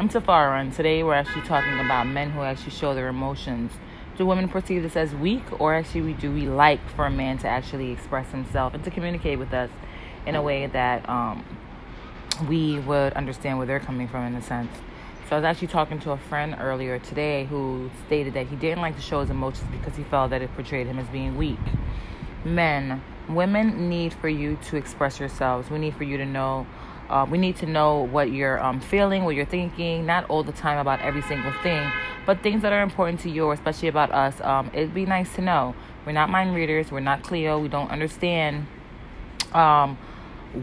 I'm Tafara, and today we're actually talking about men who actually show their emotions. Do women perceive this as weak, or actually do we like for a man to actually express himself and to communicate with us in a way that um, we would understand where they're coming from in a sense? So I was actually talking to a friend earlier today who stated that he didn't like to show his emotions because he felt that it portrayed him as being weak. Men, women need for you to express yourselves. We need for you to know uh, we need to know what you're um, feeling, what you're thinking, not all the time about every single thing, but things that are important to you, or especially about us. Um, it'd be nice to know. We're not mind readers. We're not Cleo. We don't understand um,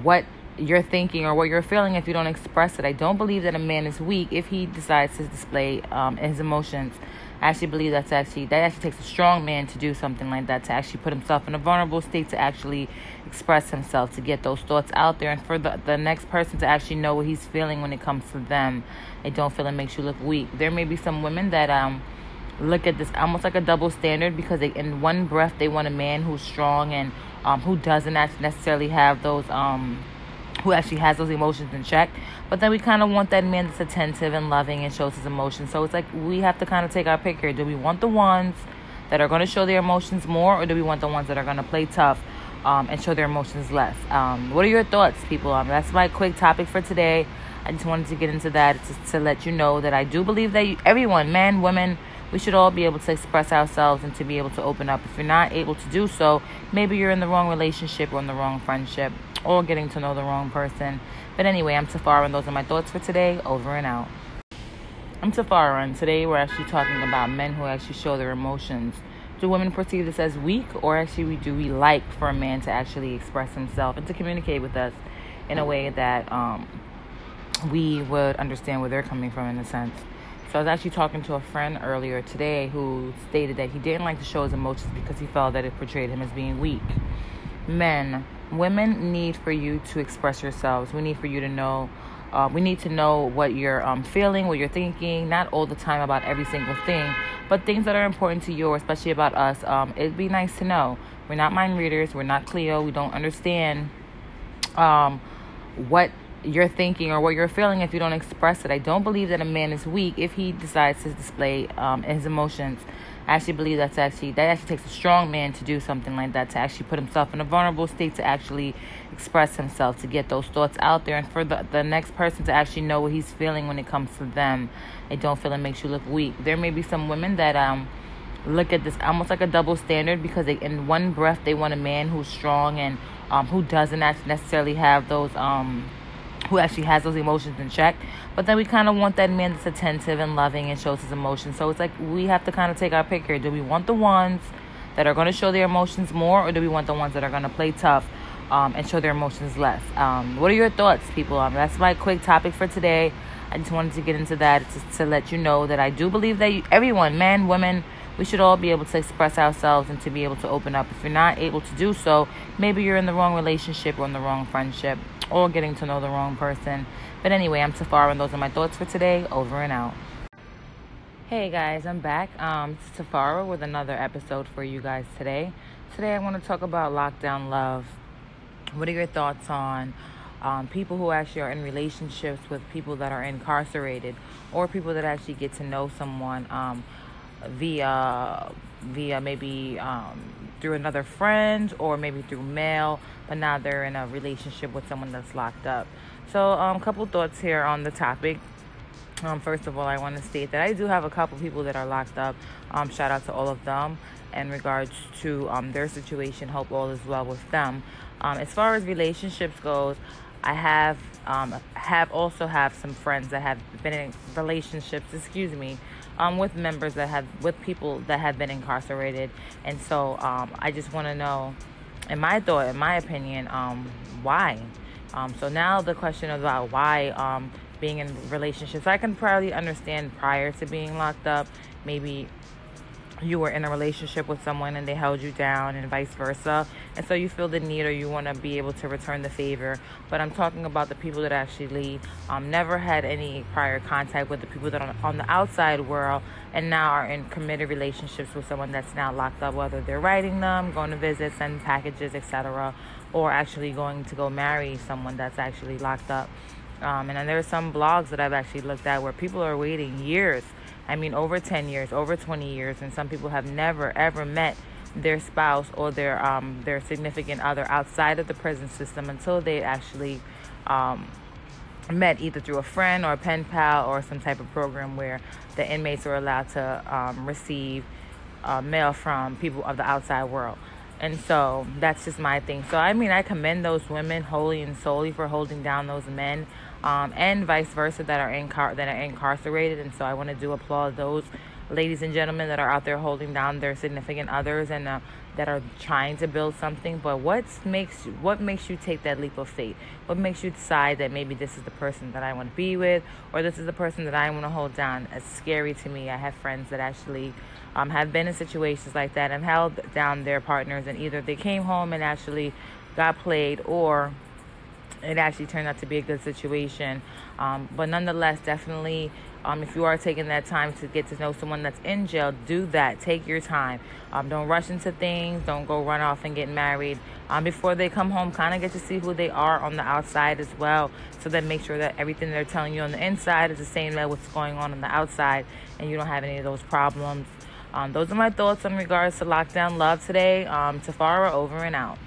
what you're thinking or what you're feeling if you don't express it. I don't believe that a man is weak if he decides to display um, his emotions. I actually believe that's actually that actually takes a strong man to do something like that to actually put himself in a vulnerable state to actually express himself to get those thoughts out there and for the, the next person to actually know what he's feeling when it comes to them. I don't feel it makes you look weak. There may be some women that um look at this almost like a double standard because they in one breath they want a man who's strong and um who doesn't necessarily have those um who actually has those emotions in check. But then we kind of want that man that's attentive and loving and shows his emotions. So it's like we have to kind of take our pick here. Do we want the ones that are going to show their emotions more, or do we want the ones that are going to play tough um, and show their emotions less? Um, what are your thoughts, people? Um, that's my quick topic for today. I just wanted to get into that to, to let you know that I do believe that you, everyone, men, women, we should all be able to express ourselves and to be able to open up. If you're not able to do so, maybe you're in the wrong relationship or in the wrong friendship or getting to know the wrong person. But anyway, I'm Tafara, and those are my thoughts for today. Over and out. I'm Tafara, and today we're actually talking about men who actually show their emotions. Do women perceive this as weak, or actually do we like for a man to actually express himself and to communicate with us in a way that um, we would understand where they're coming from in a sense? So I was actually talking to a friend earlier today who stated that he didn't like to show his emotions because he felt that it portrayed him as being weak. Men, women need for you to express yourselves. We need for you to know. Uh, we need to know what you're um, feeling, what you're thinking, not all the time about every single thing, but things that are important to you, or especially about us. Um, it'd be nice to know. We're not mind readers. We're not Cleo. We don't understand um, what you're thinking or what you're feeling if you don't express it. I don't believe that a man is weak if he decides to display um, his emotions. I actually believe that's actually that actually takes a strong man to do something like that to actually put himself in a vulnerable state to actually express himself to get those thoughts out there and for the, the next person to actually know what he's feeling when it comes to them. I don't feel it makes you look weak. There may be some women that um look at this almost like a double standard because they in one breath they want a man who's strong and um who doesn't necessarily have those um who actually has those emotions in check. But then we kind of want that man that's attentive and loving and shows his emotions. So it's like we have to kind of take our pick here. Do we want the ones that are going to show their emotions more, or do we want the ones that are going to play tough um, and show their emotions less? Um, what are your thoughts, people? Um, that's my quick topic for today. I just wanted to get into that to, to let you know that I do believe that you, everyone, men, women, we should all be able to express ourselves and to be able to open up. If you're not able to do so, maybe you're in the wrong relationship or in the wrong friendship or getting to know the wrong person. But anyway, I'm Tafara, and those are my thoughts for today. Over and out. Hey guys, I'm back. Um, it's with another episode for you guys today. Today, I want to talk about lockdown love. What are your thoughts on um, people who actually are in relationships with people that are incarcerated, or people that actually get to know someone um, via via maybe um, through another friend or maybe through mail, but now they're in a relationship with someone that's locked up. So, a um, couple thoughts here on the topic. Um, first of all, I want to state that I do have a couple people that are locked up. Um, shout out to all of them in regards to um, their situation. Hope all is well with them. Um, as far as relationships goes, I have um, have also have some friends that have been in relationships. Excuse me, um, with members that have with people that have been incarcerated, and so um, I just want to know, in my thought, in my opinion, um, why. Um, so now the question about why um, being in relationships, I can probably understand prior to being locked up, maybe you were in a relationship with someone and they held you down and vice versa. And so you feel the need or you want to be able to return the favor. But i'm talking about the people that actually um, never had any prior contact with the people that are on the outside world and now are in committed relationships with someone that's now locked up whether they're writing them going to visit sending packages etc or actually going to go marry someone that's actually locked up. Um, and then there are some blogs that I've actually looked at where people are waiting years. I mean, over 10 years, over 20 years, and some people have never ever met their spouse or their um, their significant other outside of the prison system until they actually um, met either through a friend or a pen pal or some type of program where the inmates are allowed to um, receive uh, mail from people of the outside world. And so that's just my thing. So I mean, I commend those women wholly and solely for holding down those men, um, and vice versa that are incar- that are incarcerated. And so I want to do applaud those ladies and gentlemen that are out there holding down their significant others and uh, that are trying to build something but what makes what makes you take that leap of faith? What makes you decide that maybe this is the person that i want to be with or this is the person that i want to hold down? It's scary to me. I have friends that actually um, have been in situations like that and held down their partners and either they came home and actually got played or it actually turned out to be a good situation. Um, but nonetheless, definitely, um, if you are taking that time to get to know someone that's in jail, do that. Take your time. Um, don't rush into things. Don't go run off and get married. Um, before they come home, kind of get to see who they are on the outside as well. So then make sure that everything they're telling you on the inside is the same as what's going on on the outside, and you don't have any of those problems. Um, those are my thoughts in regards to lockdown love today. Um, Tafara over and out.